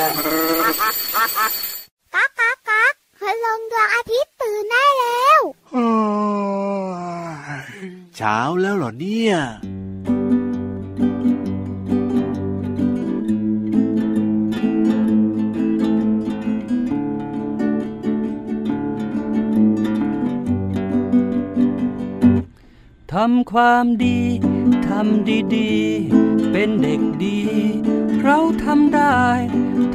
ก๊ากก๊ากก๊ากพลงดวงอาทิตย์ตื่นได้แล้วเช้าแล้วเหรอเนี่ยทำความดี ทำดีๆ เป็นเด็กดี เราทำได้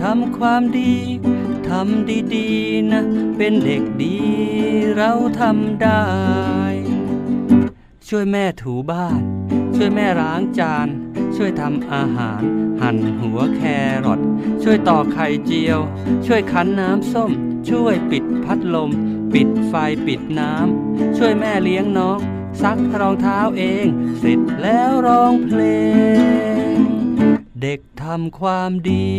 ทำความดี ทำดีๆนะ เป็นเด็กดีเราทำได้ ช่วยแม่ถูบ้าน ช่วยแม่ล้างจาน ช่วยทำอาหาร หั่นหัวแครอทช่วยต่อไข่เจียว ช่วยคั้นน้ำส้ม ช่วยปิดพัดลม ปิดไฟปิดน้ำ ช่วยแม่เลี้ยงน้องซักรองเท้าเองเสร็จแล้วร้องเพลง เด็กทำความดี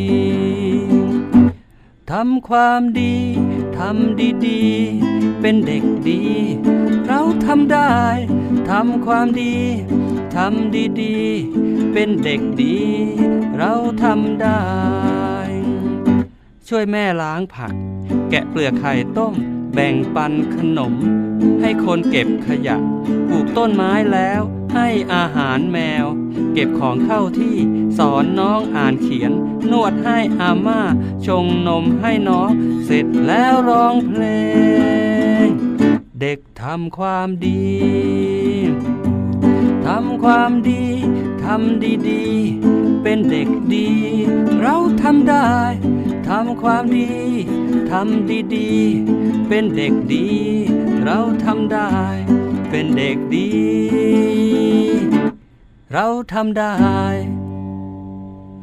ทำความดี ทำดีๆ เป็นเด็กดี เราทำได้ ทำความดี ทำดีๆ เป็นเด็กดี เราทำได้ ช่วยแม่ล้างผัก แกะเปลือกไข่ต้ม แบ่งปันขนม ให้คนเก็บขยะ ปลูกต้นไม้แล้ว ให้อาหารแมว เก็บของเข้าที่ สอนน้องอ่านเขียน นวดให้อาม่า ชงนมให้น้อง เสร็จแล้วร้องเพลง เด็กทำความดี ทำความดี ทำดีๆ เป็นเด็กดี เราทำได้ ทำความดี ทำดีๆ เป็นเด็กดี เราทำได้ เป็นเด็กดี เราทำได้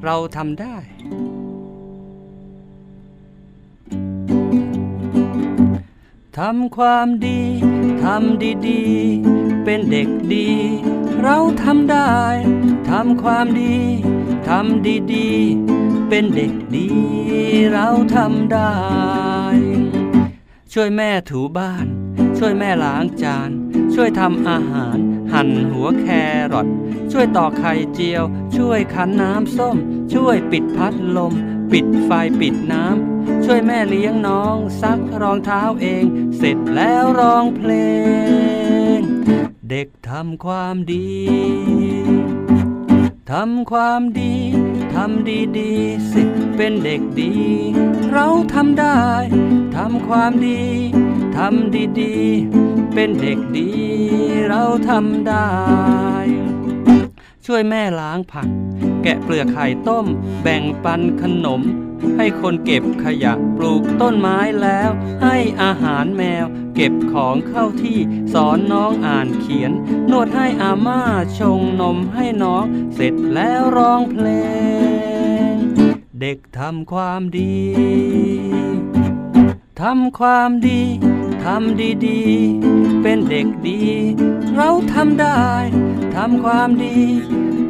เราทำได้ ทำความดี ทำดีๆ เป็นเด็กดี เราทำได้ ทำความดี ทำดีๆ เป็นเด็กดี เราทำได้ ช่วยแม่ถูบ้าน ช่วยแม่ล้างจาน ช่วยทำอาหาร หั่นหัวแครอทช่วยต่อไข่เจียว ช่วยคั้นน้ำส้ม ช่วยปิดพัดลม ปิดไฟปิดน้ำ ช่วยแม่เลี้ยงน้อง ซักรองเท้าเอง เสร็จแล้วร้องเพลง เด็กทำความดี ทำความดี ทำดีดีสิเป็นเด็กดี เราทำได้ ทำความดี ทำดีดีเป็นเด็กดี เราทำได้ ช่วยแม่ล้างผัก แกะเปลือกไข่ต้ม แบ่งปันขนม ให้คนเก็บขยะปลูกต้นไม้แล้ว ให้อาหารแมว เก็บของเข้าที่สอนน้องอ่านเขียน นวดให้อาม่าชงนมให้น้อง เสร็จแล้วร้องเพลง เด็กทำความดีทำความดีทำดีๆ เป็นเด็กดี เราทำได้ ทำความดี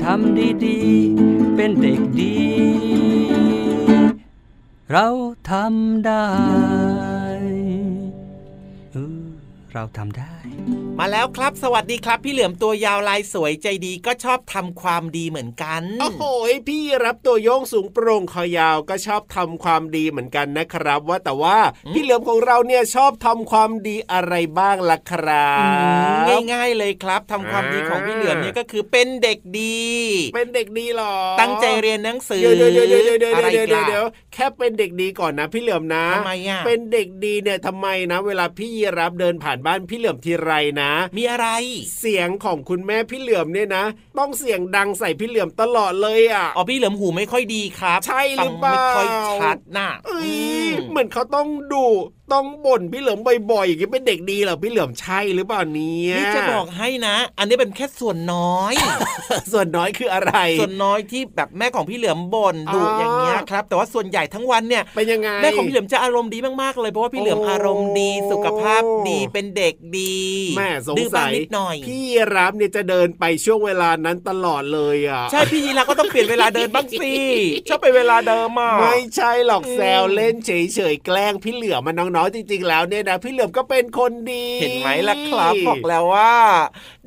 ทำดีๆ เป็นเด็กดี เราทำได้ เออ เราทำได้ มาแล้วครับ สวัสดีครับ พี่เหลือมตัวยาวลายสวยใจดีก็ชอบทำความดีเหมือนกัน โอ้โหพี่รับตัวโยงสูงโปร่งคอยาวก็ชอบทำความดีเหมือนกันนะครับ ว่าแต่ว่าพี่เหลือมของเราเนี่ยชอบทำความดีอะไรบ้างล่ะครับง่ายๆเลยครับทำความดีของพี่เหลือมเนี่ยก็คือเป็นเด็กดี เป็นเด็กดีหรอ ตั้งใจเรียนหนังสือเดี๋ยวเดี๋ยวเดี๋ยวเดี๋ยวเดี๋ยวอะไรเดี๋ยวกันเดี๋ยวแค่เป็นเด็กดีก่อนนะพี่เหลือมนะทำไมอะเป็นเด็กดีเนี่ยทำไมนะ เวลาพี่ยีรับเดินผ่านบ้านพี่เหลือมทีไรนะมีอะไร เสียงของคุณแม่พี่เหลือมเนี่ยนะ ต้องเสียงดังใส่พี่เหลือมตลอดเลยอะอ๋อพี่เหลือมหูไม่ค่อยดีครับ ใช่หรือเปล่าฟังไม่ค่อยชัดน่ะเอ้ยอืมเหมือนเขาต้องดูต้องบ่นพี่เหลือมบ่อยๆอย่างนี้เป็นเด็กดีเหรอพี่เหลือมใช่หรือเปล่าเนี่ยนี่จะบอกให้นะ อันนี้เป็นแค่ส่วนน้อย ส่วนน้อยคืออะไร ส่วนน้อยที่แบบแม่ของพี่เหลือมบ่นดุอ๋อออย่างเงี้ยครับ แต่ว่าส่วนใหญ่ทั้งวันเนี่ยเป็นยังไงแม่ของพี่เหลือมจะอารมณ์ดีมากๆเลยเพราะว่าพี่เหลือมโอ้อารมณ์ดีสุขภาพดีเป็นเด็กดีแม่สงดื้อบ้าสังยนิดหน่อยพี่รับเนี่ยจะเดินไปช่วงเวลานั้นตลอดเลยอะใช่พี่ยีราก็ต้องเปลี่ยนเวลาเดินบ้างสิชอบไปเวลาเดิมอะไม่ใช่หรอกแซวเล่นเฉยๆแกล้งพี่เหลือมมาน้องๆจริง ๆ แล้วเนี่ยนะพี่เหลือมก็เป็นคนดี เห็นไหมล่ะครับบอกแล้วว่า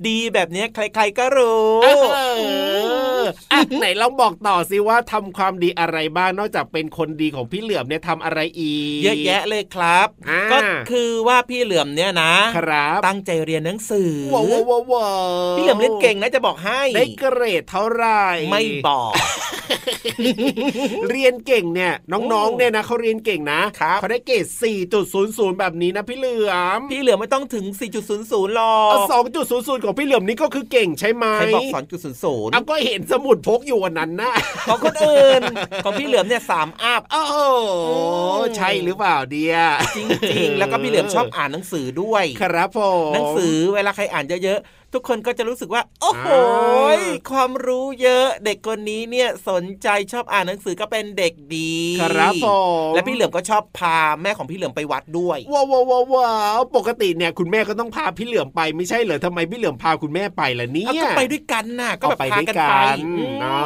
ดีแบบนี้ใคร ๆก็รู้เอออะไหนลองบอกต่อสิว่าทำความดีอะไรบ้างนอกจากเป็นคนดีของพี่เหลือมเนี่ยทำอะไรอีกเยอะแยะเลยครับอ่าก็คือว่าพี่เหลือมเนี่ยนะครับตั้งใจเรียนหนังสือว้าวว้าวว้าวพี่เหลือมเล่นเก่งนะจะบอกให้ได้เกรดเท่าไหร่ไม่บอก เรียนเก่งเนี่ย น้องๆเนี่ยนะเขาเรียนเก่งนะครับเขาได้เกรด4.00 แบบนี้นะพี่เหลือมพี่เหลือมไม่ต้องถึง 4.00หรอเอากสองจุดศูนย์ศูนย์ของพี่เหลือมนี่ก็คือเก่งใช่ไหมใครบอก2.00เอาก็เห็นสมุดพกอยู่วันนั้นนะของคนอื่นของพี่เหลือมเนี่ยสามอัพโอ้โหใช่หรือเปล่าเดียจริงๆ แล้วก็พี่เหลือมชอบอ่านหนังสือด้วย ครับผมหนังสือเวลาใครอ่านเยอะๆ ทุกคนก็จะรู้สึกว่า โอ้โหอ่าความรู้เยอะเด็กคนนี้เนี่ยสนใจชอบอ่านหนังสือก็เป็นเด็กดีครับผมและพี่เหลือมก็ชอบพาแม่ของพี่เหลือมไปวัดด้วยว้าวว้าวว้าวว้าวปกติเนี่ยคุณแม่ก็ต้องพาพี่เหลือมไปไม่ใช่เหรอทำไมพี่เหลือมพาคุณแม่ไปล่ะเนี่เอายก็ไปด้วยกันน่ะก็แบบเอาไปพาด้วยกันกัไปนอืมอ๋อ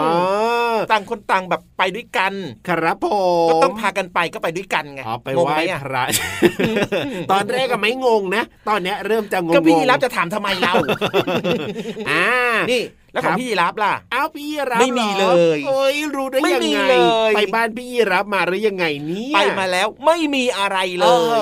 ต่างคนต่างแบบไปด้วยกัน ครับผมก็ต้องพากันไปก็ไปด้วยกันไงอ๋อไปงงไหว้ไหมอะพระตอนแรกก็ไม่งงนะ ตอนเนี้ยเริ่มจะงงก็พี่ยีรับจะถามทำไมเราอ่านี่แล้วของครับพี่ยีรับล่ะเอาพี่ยีรับไม่มีหรอเลยโอ้ยรู้ได้ไม่ยังมีไงเลยไปบ้านพี่ยีรับมาหรือยังไงเนี่ยไปมาแล้วไม่มีอะไรเลโอ้ยโห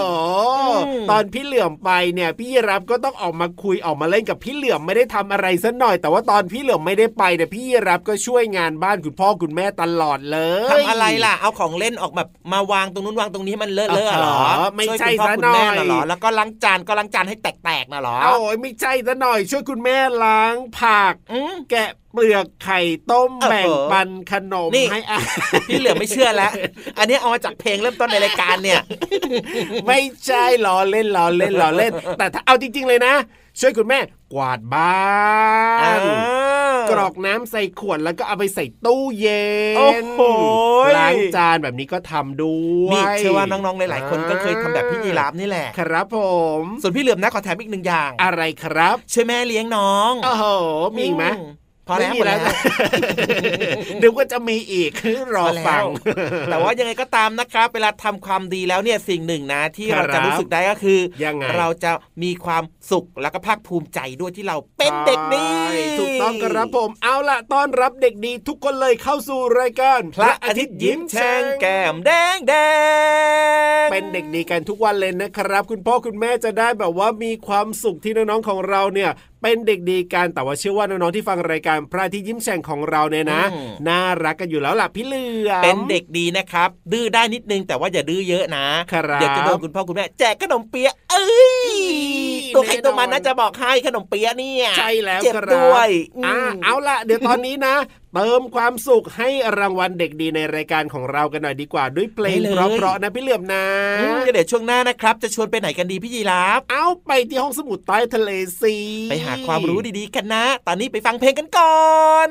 อืมตอนพี่เหลื่อมไปเนี่ยพี่ยีรับก็ต้องออกมาคุยออกมาเล่นกับพี่เหลื่อมไม่ได้ทำอะไรซะหน่อย แต่ว่าตอนพี่เหลื่อมไม่ได้ไปเนี่ยพี่ยีรับก็ช่วยงานบ้านคุณพ่อคุณแม่ตลอดเลยทำอะไรล่ะเอาของเล่นออกแบบมาวางตรงนู้นวางตรงนี้ให้มันเลอะเลอะเหรออ๋อไม่ใช่วยคุณพ่อซะคุณหน่อยแม่น่ะเหรอแล้วก็ล้างจานก็ล้างจานให้แตกๆนะเหรอโอ้ยไม่ใช่ซะหน่อย ช่วยคุณแม่ล้างผักอืมแกะ เปลือกไข่ต้มเออแบ่งปันขนมนี่ให้อาพี่เหลือไม่เชื่อแล้ว อันนี้เอามาจากเพลงเริ่มต้นในรายการเนี่ย ไม่ใช่ล้อเล่นล้อเล่นล้อเล่น แต่ถ้าเอาจริง ๆ เลยนะ ช่วยคุณแม่กวาดบ้านกรอกน้ำใส่ขวดแล้วก็เอาไปใส่ตู้เย็โอ้นโหล้างจานแบบนี้ก็ทำด้วยนี่เชื่อว่าน้องๆหลายๆคนก็เคยทำแบบพี่ยีราฟนี่แหละ ครับผม ส่วนพี่เหลือมนะขอแถมอีกหนึ่งอย่าง อะไรครับช่วยแม่เลี้ยงน้องโอ้โหมีอีกไหมอื พอแล้วไม่หมดแล้วนึกว่าจะมีอีกรอพอแล้วฟัง แต่ว่ายังไงก็ตามนะครับ เวลาทำความดีแล้วเนี่ยสิ่งหนึ่งนะ ที่ครับเราจะรู้สึกได้ก็คือยังไงเราจะมีความสุขแล้วก็ภาคภูมิใจด้วยที่เราเป็นเด็กดีใช่ถูกต้องครับผม เอาละต้อนรับเด็กดีทุกคนเลยเข้าสู่รายการพระอาทิตย์ยิ้มแฉ่งแก้มแดงแดงเป็นเด็กดีกันทุกวันเลยนะครับ คุณพ่อคุณแม่จะได้แบบว่ามีความสุขที่น้องๆของเราเนี่ยเป็นเด็กดีกันแต่ว่าเชื่อว่าน้องๆที่ฟังรายการพระอาทิตย์ยิ้มแฉ่งของเราเนี่ยนะอืมน่ารักกันอยู่แล้วล่ะพี่เหลือมเป็นเด็กดีนะครับ ดื้อได้นิดนึงแต่ว่าอย่าดื้อเยอะนะครับเดี๋ยวจะโดนคุณพ่อคุณแม่แจกขนมเปี๊ยะเอ้ย ตัวใครตัวมันนะจะบอกให้ขนมเปี๊ยะเนี่ยใช่แล้วเจ็บครับด้วยอ่าอืมเอาล่ะเดี๋ยวตอนนี้นะ เติมความสุขให้รางวัลเด็กดีในรายการของเรากันหน่อยดีกว่าด้วยเพลงเพราะๆนะพี่เหลือมนะอืมเดี๋ยวช่วงหน้านะครับ จะชวนไปไหนกันดีพี่ยีราฟเอาไปที่ห้องสมุดใต้ทะเลสีไปหาความรู้ดีๆกันนะ ตอนนี้ไปฟังเพลงกันก่อน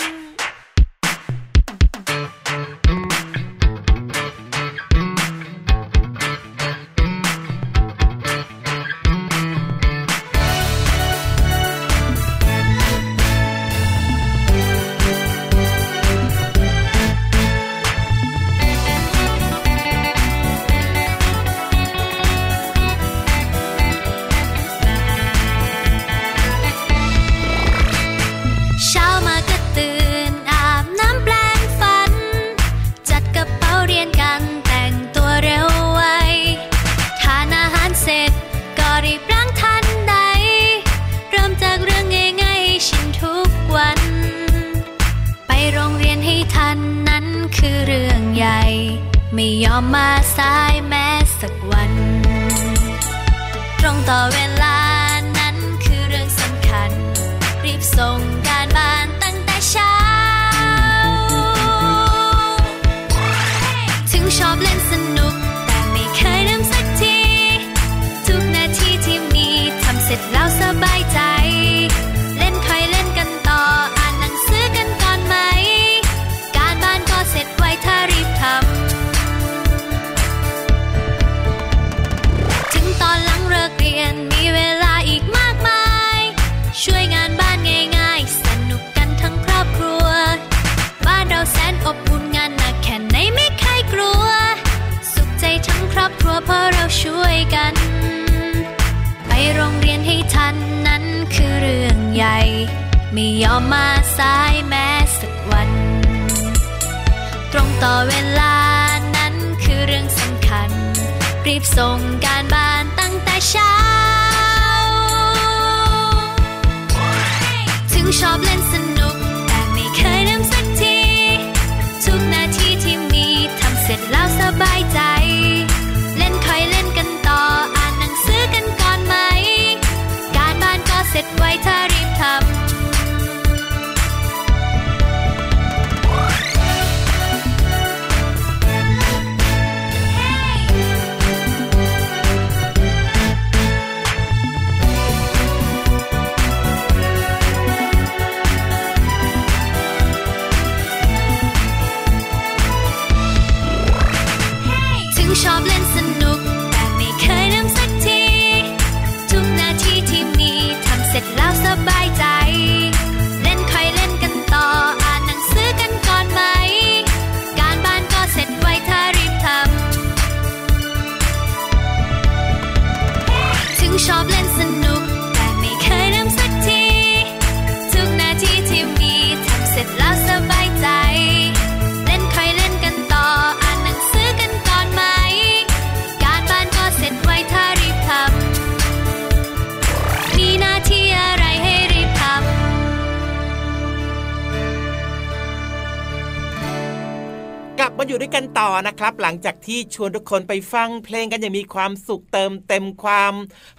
ต่อนะครับ หลังจากที่ชวนทุกคนไปฟังเพลงกันอย่างมีความสุขเติมเต็มความ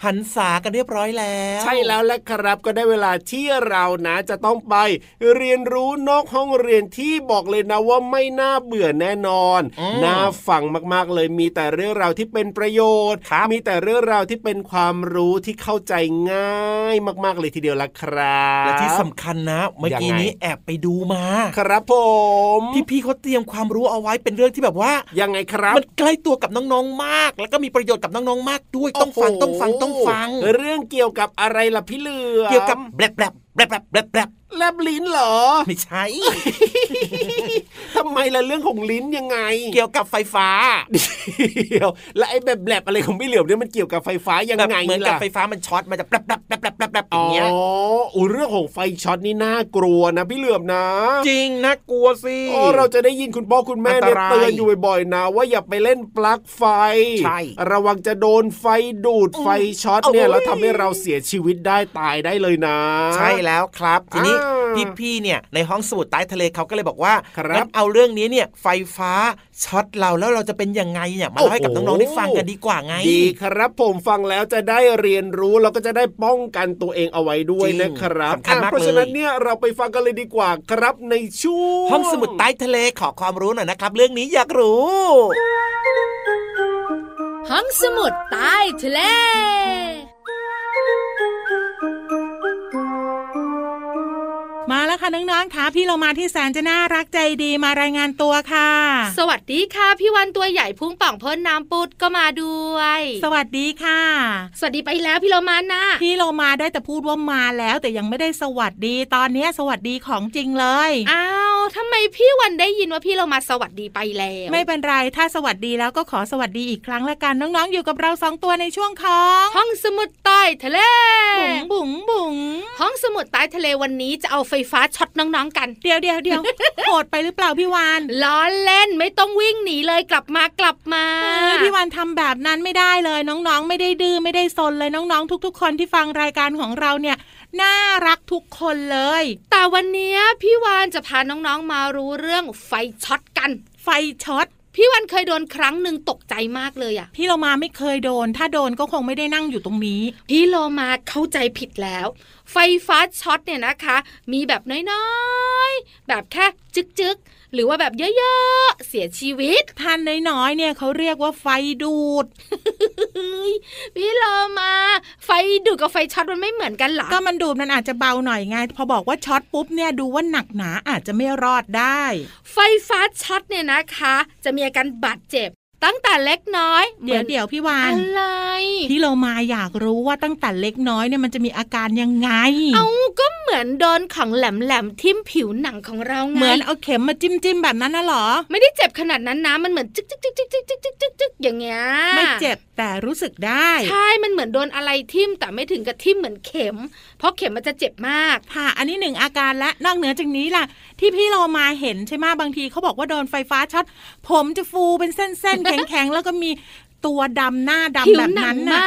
หันษากันเรียบร้อยแล้ว ใช่แล้วแหละครับก็ได้เวลาที่เรานะจะต้องไป เรียนรู้นอกห้องเรียนที่บอกเลยนะว่าไม่น่าเบื่อแน่นอนอืมน่าฟังมากๆเลยมีแต่เรื่องราวที่เป็นประโยชน์ครับมีแต่เรื่องราวที่เป็นความรู้ที่เข้าใจง่ายมากๆเลยทีเดียวละครับและที่สำคัญนะเมื่อกี้ยังไงนี้แอบไปดูมา ครับผม พี่ๆเขาเตรียมความรู้เอาไว้เป็นเรื่องที่แบบว่ายังไงครับ มันใกล้ตัวกับน้องๆมาก แล้วก็มีประโยชน์กับน้องๆมากด้วยต้องฟังโโหต้องฟังต้องฟัง เรื่องเกี่ยวกับอะไรล่ะพี่เหลือมเกี่ยวกับแบลบแบลบแบลบแบลบ แบลบแบลบแลบลิ้นเหรอ ไม่ใช่ทำไมล่ะเรื่องของลิ้นยังไง เกี่ยวกับไฟฟ้าเดี๋ยวแล้วไอ้แบบแบลบอะไรของพี่เหลือมเนี่ยมันเกี่ยวกับไฟฟ้ายังแบบไงเหมือนกับล่ะไฟฟ้ามันช็อตมันจะแบลบแบลบแบลบแบลบแบลบแบลบออ๋อย่างเงี้ยอุ้ยเรื่องของไฟช็อตนี่น่ากลัวนะพี่เหลือมนะ จริงนะกลัวสิโอ้เราจะได้ยินคุณพ่อคุณแม่เนี่ยอันตรายเตือนอยู่บ่อยๆนะ ว่าอย่าไปเล่นปลั๊กไฟใช่ระวังจะโดนไฟดูดไฟช็อตเนี่ยแล้วทำให้เราเสียชีวิตได้ตายได้เลยนะ ใช่แล้วครับทีนี้อ่าพี่ๆเนี่ยในห้องสมุดใต้ทะเลเขาก็เลยบอกว่าครับงั้นเอาเรื่องนี้เนี่ยไฟฟ้าช็อตเราแล้วเราจะเป็นยังไงเนี่ยมาเล่าให้กับโอ้โหน้องๆได้ฟังกันดีกว่าไง ดีครับผมฟังแล้วจะได้เรียนรู้แล้วก็จะได้ป้องกันตัวเองเอาไว้ด้วยจริงนะครับสำคัญมากอะเพราะฉะนั้นเลยเนี่ยเราไปฟังกันเลยดีกว่าครับในช่วงห้องสมุดใต้ทะเลขอความรู้หน่อยนะครับ เรื่องนี้อยากรู้ ห้องสมุดใต้ทะเล มาแล้วค่ะน้องๆค่ะพี่เรามาที่แสนจะน่ารักใจดีมารายงานตัวค่ะ สวัสดีค่ะพี่วันตัวใหญ่พุ่งป่องพ่นน้ำปุดก็มาด้วย สวัสดีค่ะ สวัสดีไปแล้วพี่เรามานะพี่เรามาได้แต่พูดว่ามาแล้วแต่ยังไม่ได้สวัสดีตอนนี้สวัสดีของจริงเลยอ้าวทำไมพี่วันได้ยินว่าพี่เรามาสวัสดีไปแล้วไม่เป็นไรถ้าสวัสดีแล้วก็ขอสวัสดีอีกครั้งละกันน้องๆอยู่กับเราสองตัวในช่วงของห้องสมุดใต้ทะเลบุ๋งบุ๋งบุ๋งห้องสมุดใต้ทะเลวันนี้จะเอาไฟฟ้าช็อตน้องๆ กันเดี๋ยวเดี๋ยวเดี๋ยวโหดไปหรือเปล่าพี่วานล้อเล่นไม่ต้องวิ่งหนีเลยกลับมากลับมาเอ้ยพี่วานทำแบบนั้นไม่ได้เลยน้องๆ ไม่ได้ดื้อไม่ได้ซนเลยน้องๆ ทุก ๆ คนที่ฟังรายการของเราเนี่ยน่ารักทุกคนเลย แต่วันนี้พี่วาฬจะพาน้องๆมารู้เรื่องไฟช็อตกันไฟช็อต พี่วาฬเคยโดนครั้งหนึ่งตกใจมากเลยอะพี่โลมาไม่เคยโดน ถ้าโดนก็คงไม่ได้นั่งอยู่ตรงนี้ พี่โลมาเข้าใจผิดแล้ว ไฟฟ้าช็อตเนี่ยนะคะ มีแบบน้อยๆ แบบแค่จึกๆ หรือว่าแบบเยอะๆ เสียชีวิตถ้าน้อยๆเนี่ยเขาเรียกว่าไฟดูดพี่โลมาไฟดูดกับไฟช็อตมันไม่เหมือนกันเหรอก็มันดูดมันอาจจะเบาหน่อยไงพอบอกว่าช็อตปุ๊บเนี่ยดูว่าหนักหนาอาจจะไม่รอดได้ ไฟฟ้าช็อตเนี่ยนะคะ จะมีอาการบาดเจ็บตั้งแต่เล็กน้อย เดี๋ยวหมือนเดี๋ยวพี่วานอะไรพี่เรามาอยากรู้ว่าตั้งแต่เล็กน้อยเนี่ยมันจะมีอาการยังไง เอาก็ เหมือนโดนของแหลมๆทิ่มผิวหนังของเราไงเหมือนเอาเข็มมาจิ้มจิ้มๆแบบนั้นน่ะเหรอ ไม่ได้เจ็บขนาดนั้นนะมันเหมือนจึ๊กจึ๊กจึ๊กจึ๊กจึ๊กจึ๊กจึ๊กจึ๊กอย่างเงี้ยไม่เจ็บแต่รู้สึกได้ ใช่มันเหมือนโดนอะไรทิ่มแต่ไม่ถึงกับทิ่มเหมือนเข็ม เพราะเข็มมันจะเจ็บมากค่ะ อันนี้หนึ่งอาการและนอกเหนือจากนี้ล่ะ ที่พี่เรามาเห็นใช่ไหมบางทีเขาบอกว่าโดนไฟฟ้าช็อตผมจะฟูเป็นเส้นๆแข็งๆแล้วก็มี ตัวดำหน้าผิวดำแบบหนันั้งนไหมน่ะ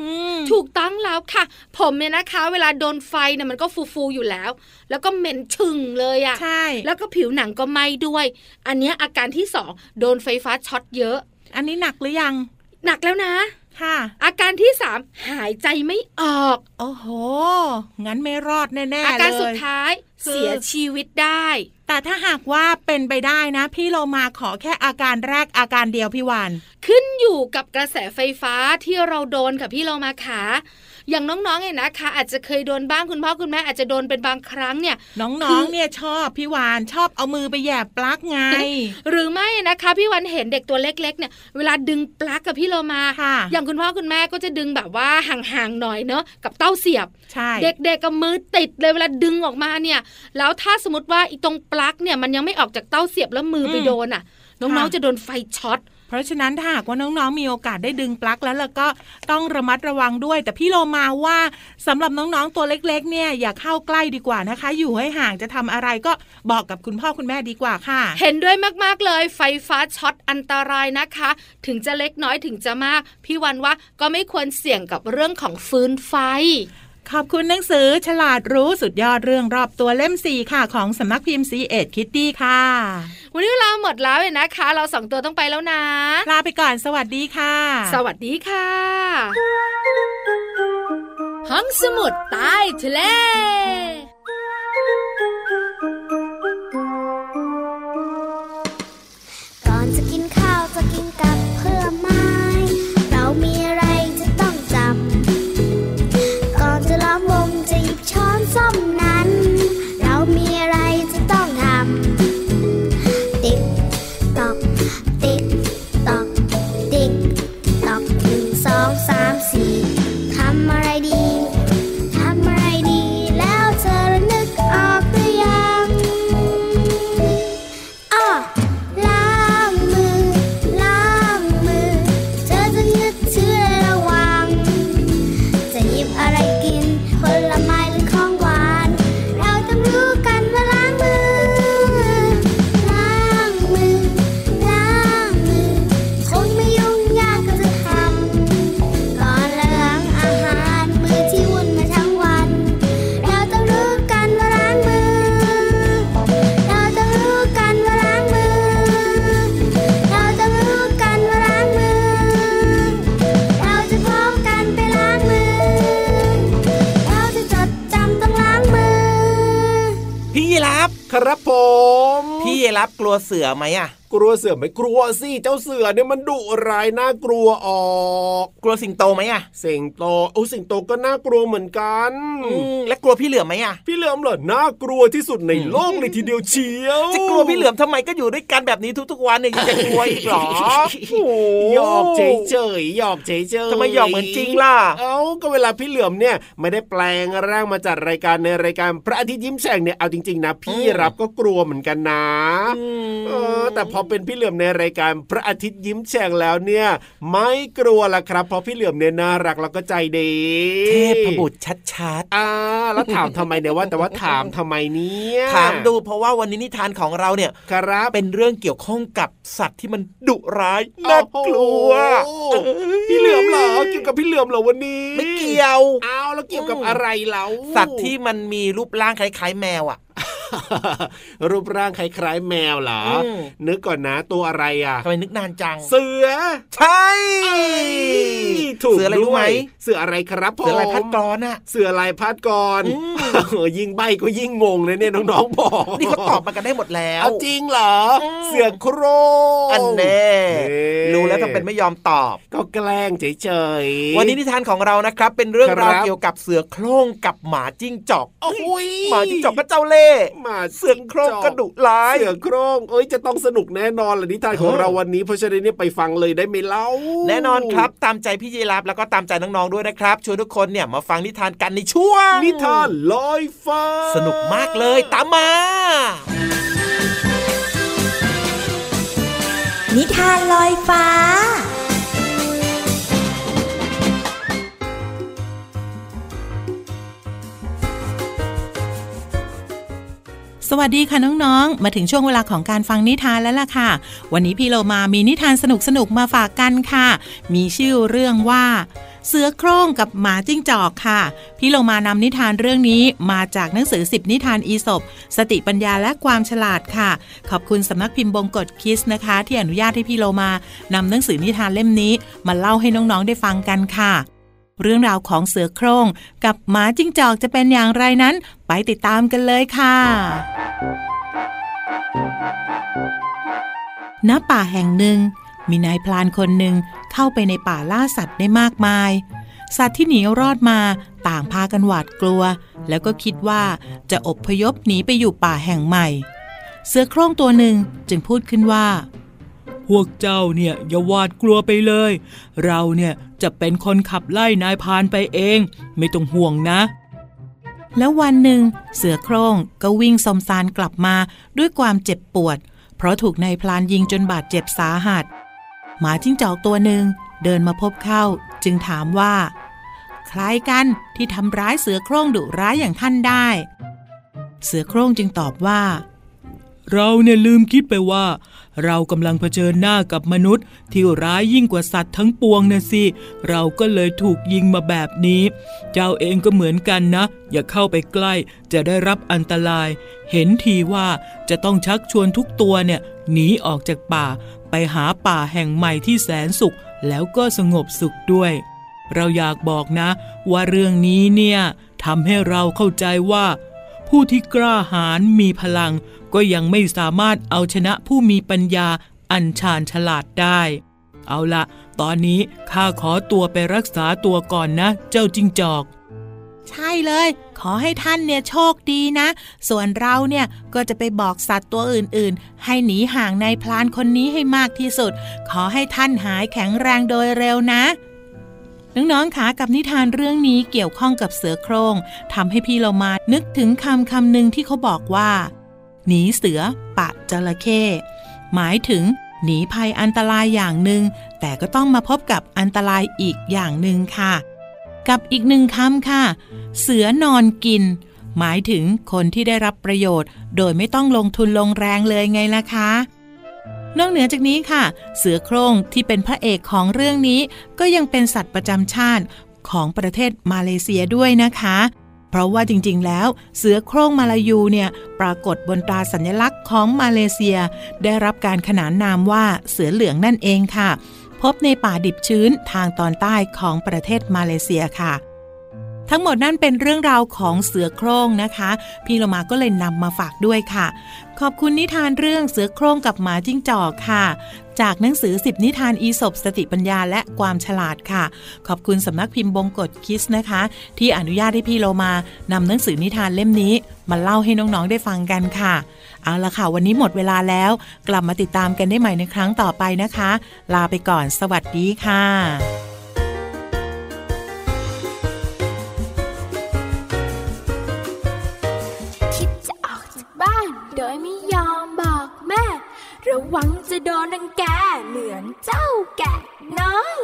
อืมถูกต้องแล้วค่ะ ผมเนี่ยนะคะ เวลาโดนไฟเนี่ยมันก็ฟูๆอยู่แล้ว แล้วก็เหม็นชึงเลยอะใช่แล้วก็ผิวหนังก็ไหม้ด้วย อันเนี้ยอาการที่สองโดนไฟฟ้าช็อตเยอะ อันนี้หนักหรือยัง หนักแล้วนะค่ะ อาการที่สามหายใจไม่ออก โอ้โห งั้นไม่รอดแน่ๆเลยอาการสุดท้ายคือเสียชีวิตได้ แต่ถ้าหากว่าเป็นไปได้นะ พี่เรามาขอแค่อาการแรกอาการเดียวพี่วานขึ้นอยู่กับกระแสไฟฟ้าที่เราโดนค่ะพี่เรามาขา อย่างน้องๆเนี่ยนะคะ อาจจะเคยโดนบ้างคุณพ่อคุณแม่อาจจะโดนเป็นบางครั้งเนี่ย น้คือองๆเนี่ยชอบพี่วานชอบเอามือไปแหย่ปลั๊กไง หรือไม่นะคะพี่วันเห็นเด็กตัวเล็กๆเนี่ยเวลาดึงปลั๊กกับพี่เรามาค่ะอย่างคุณพ่อคุณแม่ก็จะดึงแบบว่าห่างๆหน่อยเนอะกับเต้าเสียบใช่เด็กๆกับมือติดเลยเวลาดึงออกมาเนี่ย แล้วถ้าสมมติว่าอีตรงปลั๊กเนี่ยมันยังไม่ออกจากเต้าเสียบแล้วมือไปโดนอะน้องๆจะโดนไฟช็อต เพราะฉะนั้นถ้าหากว่าน้องๆมีโอกาสได้ดึงปลั๊กแล้วแล้วก็ต้องระมัดระวังด้วย แต่พี่โลมาว่าสำหรับน้องๆตัวเล็กๆ เนี่ยอย่าเข้าใกล้ดีกว่านะคะ อยู่ให้ห่างจะทำอะไรก็บอกกับคุณพ่อคุณแม่ดีกว่าค่ะ เห็นด้วยมากๆเลย ไฟฟ้าช็อตอันตรายนะคะ ถึงจะเล็กน้อยถึงจะมาก พี่วันว่าก็ไม่ควรเสี่ยงกับเรื่องของฟืนไฟ ขอบคุณหนังสือฉลาดรู้สุดยอดเรื่องรอบตัวเล่มสี่ค่ะ ของสำนักพิมพ์ซีเอ็ดคิตตี้ค่ะ วันนี้เวลาหมดแล้วเลยนะคะ เราสองตัวต้องไปแล้วนะ ลาไปก่อนสวัสดีค่ะ สวัสดีค่ะห้องสมุดใต้ทะเล ม พี่รับกลัวเสือไหมอะกลัวเสือไหม่กลัวสิเจ้าเสือเนี่ยมันดุร้ายน่ากลัวออกกลัวสิงโตไหมอะสิงโตโอ้สิงโตก็น่ากลัวเหมือนกันอืมและกลัวพี่เหลือมไหมอะพี่เหลือมเหรอน่ากลัวที่สุดในโลกเลยทีเดียวเชียวจะกลัวพี่เหลือมทำไมก็อยู่ด้วยกันแบบนี้ทุกๆวันเนี่ยยังจะกลัวอีกเหรอโอ้หยอกเฉยเฉยๆหยอกเฉยเฉยทำไมหยอกเหมือนจริงล่ะเอ้าก็เวลาพี่เหลือมเนี่ยไม่ได้แปลงร่างมาจัดรายการในรายการพระอาทิตย์ยิ้มแฉ่งเนี่ยเอาจริง ๆ นะ พี่อืมรับก็กลัวเหมือนกันนะอืมเออแต่พอเป็นพี่เหลือมในรายการพระอาทิตย์ยิ้มแฉ่งแล้วเนี่ย ไม่กลัวละครับ เพราะพี่เหลือมเนี่ยน่ารักแล้วก็ใจดีเทพบุตรชัดอ่าแล้วถามทำไมเนี่ยว่าแต่ว่าถามทำไมเนี่ยๆถามดูเพราะว่าวันนี้นิทานของเราเนี่ยครับเป็นเรื่องเกี่ยวข้องกับสัตว์ที่มันดุร้ายน่ากลัวโอ้โหพี่เหลือมเหรอเกี่ยวกับพี่เหลือมเหรอวันนี้ ไม่เกี่ยวอ้าวแล้วเกี่ยวกับอะไรเล่าสัตว์ที่มันมีรูปร่างคล้ายๆแมวอะ รูปร่างคล้ายๆแมวเหรออมนึกก่อนนะตัวอะไรอะทำไมนึกนานจัง เสือ ใช่ถูกเสืออะไรรู้ไหมด้วยเสืออะไรครับผมเสือลายพัดกรอนอะเสือลายพัดกรอืมเออยิ่งใบก็ยิ่งงงเลยเนี่ยน้องๆบอกนี่เขาตอบมากันได้หมดแล้วเอาจริงเหรออมเสือโครงอันแน่เอ๊ะรู้แล้วทำเป็นไม่ยอมตอบ ก็แกล้งเฉยๆวันนี้นิทานของเรานะครับ เป็นเรื่องราวครับเกี่ยวกับเสือโคร่งกับหมาจิ้งจอกโอ้ยหมาจิ้งจอกก็เจ้าเล่ห์หมาเสือโคร่งก็ดุร้ายเสือโครงเอ้ยจะต้องสนุกแน่นอนเลยนิทานของเออเราวันนี้เพราะฉะนั้นเนี่ยไปฟังเลยได้ไหมเล่า แน่นอนครับ ตามใจพี่ยีรับแล้วก็ตามใจน้องๆด้วยนะครับชวนทุกคนเนี่ยมาฟังนิทานกันในช่วง นิทานลอยฟ้า สนุกมากเลยตามมา นิทานลอยฟ้า สวัสดีค่ะน้องๆ มาถึงช่วงเวลาของการฟังนิทานแล้วล่ะค่ะ วันนี้พี่เรามามีนิทานสนุกๆมาฝากกันค่ะ มีชื่อเรื่องว่า เสือโคร่งกับหมาจิ้งจอกค่ะ พี่เรามานำนิทานเรื่องนี้มาจากหนังสือ10นิทานอีสบสติปัญญาและความฉลาดค่ะ ขอบคุณสำนักพิมพ์บงกฎคิสนะคะ ที่อนุญาตให้พี่เรามานำหนังสือนิทานเล่มนี้ มาเล่าให้น้องๆได้ฟังกันค่ะ เรื่องราวของเสือโคร่งกับหมาจิ้งจอกจะเป็นอย่างไรนั้น ไปติดตามกันเลยค่ะณป่าแห่งหนึ่ง มีนายพลานคนหนึ่งเข้าไปในป่าล่าสัตว์ได้มากมาย สัตว์ที่หนีรอดมาต่างพากันหวาดกลัว แล้วก็คิดว่าจะอบพยพหนีไปอยู่ป่าแห่งใหม่ เสือโคร่งตัวหนึ่งจึงพูดขึ้นว่า พวกเจ้าเนี่ยอย่าหวาดกลัวไปเลย เราเนี่ยจะเป็นคนขับไล่นายพานไปเอง ไม่ต้องห่วงนะ แล้ววันหนึ่ง เสือโคร่งก็วิ่งสมสารกลับมาด้วยความเจ็บปวด เพราะถูกนายพลานยิงจนบาดเจ็บสาหัส หมาจิ้งจอกตัวหนึ่งเดินมาพบเข้า จึงถามว่า ใครกันที่ทำร้ายเสือโคร่งดุร้ายอย่างท่านได้ เสือโคร่งจึงตอบว่า เราเนี่ยลืมคิดไปว่า เรากำลังเผชิญหน้ากับมนุษย์ ที่ร้ายยิ่งกว่าสัตว์ทั้งปวงนะสิ เราก็เลยถูกยิงมาแบบนี้ เจ้าเองก็เหมือนกันนะ อย่าเข้าไปใกล้จะได้รับอันตราย เห็นทีว่าจะต้องชักชวนทุกตัวเนี่ยหนีออกจากป่า ไปหาป่าแห่งใหม่ที่แสนสุข แล้วก็สงบสุขด้วย เราอยากบอกนะ ว่าเรื่องนี้เนี่ยทำให้เราเข้าใจว่า ผู้ที่กล้าหาญมีพลัง ก็ยังไม่สามารถเอาชนะผู้มีปัญญาอันชาญฉลาดได้ เอาละ ตอนนี้ข้าขอตัวไปรักษาตัวก่อนนะ เจ้าจิงจอก ใช่เลย ขอให้ท่านเนี่ยโชคดีนะ ส่วนเราเนี่ยก็จะไปบอกสัตว์ตัวอื่นๆ ให้หนีห่างในพลานคนนี้ให้มากที่สุด ขอให้ท่านหายแข็งแรงโดยเร็วนะ น้องๆคะกับนิทานเรื่องนี้เกี่ยวข้องกับเสือโครง่งทำให้พี่เรามานึกถึงคำคำหนึ่งที่เขาบอกว่า หนีเสือปะจระเข้หมายถึงหนีภัยอันตรายอย่างหนึ่ง แต่ก็ต้องมาพบกับอันตรายอีกอย่างหนึ่งค่ะ กับอีกหนึ่งคำค่ะ เสือนอนกิน หมายถึงคนที่ได้รับประโยชน์ โดยไม่ต้องลงทุนลงแรงเลยไงล่ะคะ นอกเหนือจากนี้ค่ะ เสือโคร่งที่เป็นพระเอกของเรื่องนี้ ก็ยังเป็นสัตว์ประจำชาติของประเทศมาเลเซียด้วยนะคะ เพราะว่าจริงๆ แล้ว เสือโคร่งมาลายูเนี่ยปรากฏบนตราสัญลักษณ์ของมาเลเซีย ได้รับการขนานนามว่าเสือเหลืองนั่นเองค่ะ พบในป่าดิบชื้นทางตอนใต้ของประเทศมาเลเซียค่ะ ทั้งหมดนั่นเป็นเรื่องราวของเสือโคร่งนะคะ พี่เรามาก็เลยนำมาฝากด้วยค่ะ ขอบคุณนิทานเรื่องเสือโคร่งกับหมาจิ้งจอกค่ะ จากหนังสือ10นิทานอีสบสติปัญญาและความฉลาดค่ะ ขอบคุณสำนักพิมพ์บงกฎคิสนะคะ ที่อนุญาตให้พี่เรามานำหนังสือนิทานเล่มนี้ มาเล่าให้น้องๆได้ฟังกันค่ะ เอาละค่ะ วันนี้หมดเวลาแล้ว กลับมาติดตามกันได้ใหม่ในครั้งต่อไปนะคะ ลาไปก่อน สวัสดีค่ะ หวังจะโดนดังแกเหมือนเจ้าแกะน้อย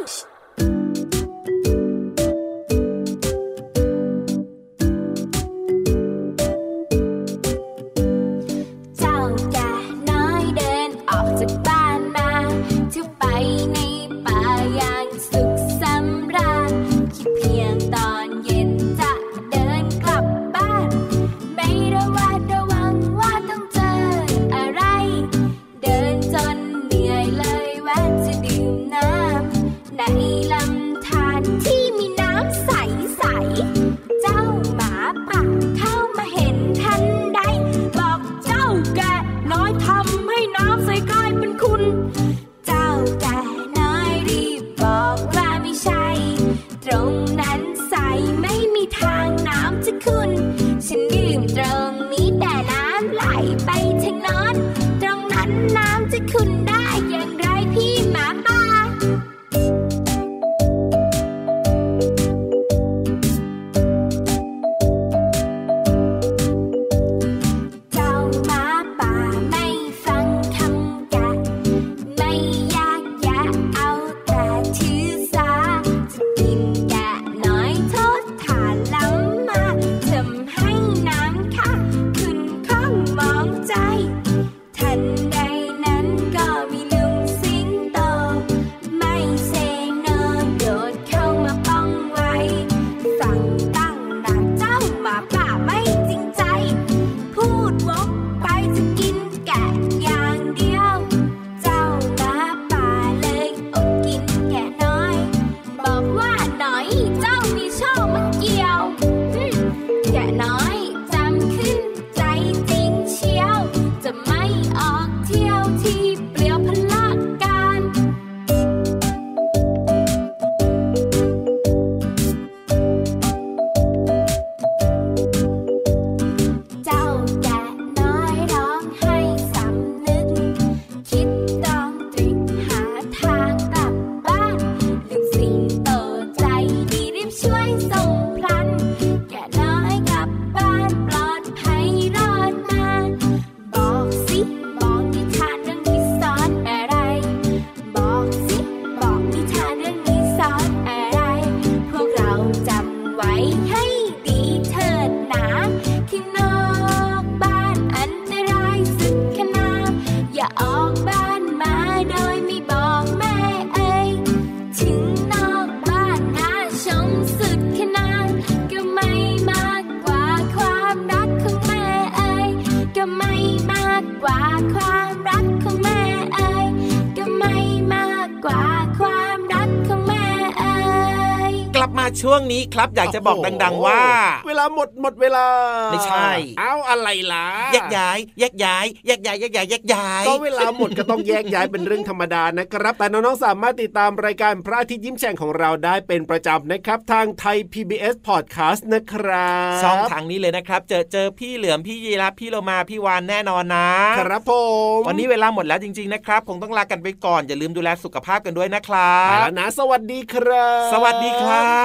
มาช่วงนี้ครับ อยากจะบอกดัง ๆ ว่า เวลาหมดหมดเวลา ไม่ใช่ เอาอะไรล่ะแยกย้ายแยกย้ายแยกย้ายแยกย้ายแยกย้ายก็เวลาหมดก็ต้องแยกย้ายเป็นเรื่องธรรมดานะครับ แต่น้องๆสามารถติดตามรายการพระอาทิตย์ยิ้มแฉ่งของเราได้เป็นประจำนะครับ ทางไทย PBS Podcast นะครับช่องทางนี้เลยนะครับ เจอเจอพี่เหลือมพี่ยีรับพี่โลมาพี่วานแน่นอนนะ ครับผมวันนี้เวลาหมดแล้วจริง ๆนะครับคงต้องลากันไปก่อนอย่าลืมดูแลสุขภาพกันด้วยนะครับไปแล้วนะ สวัสดีครับ สวัสดีครับ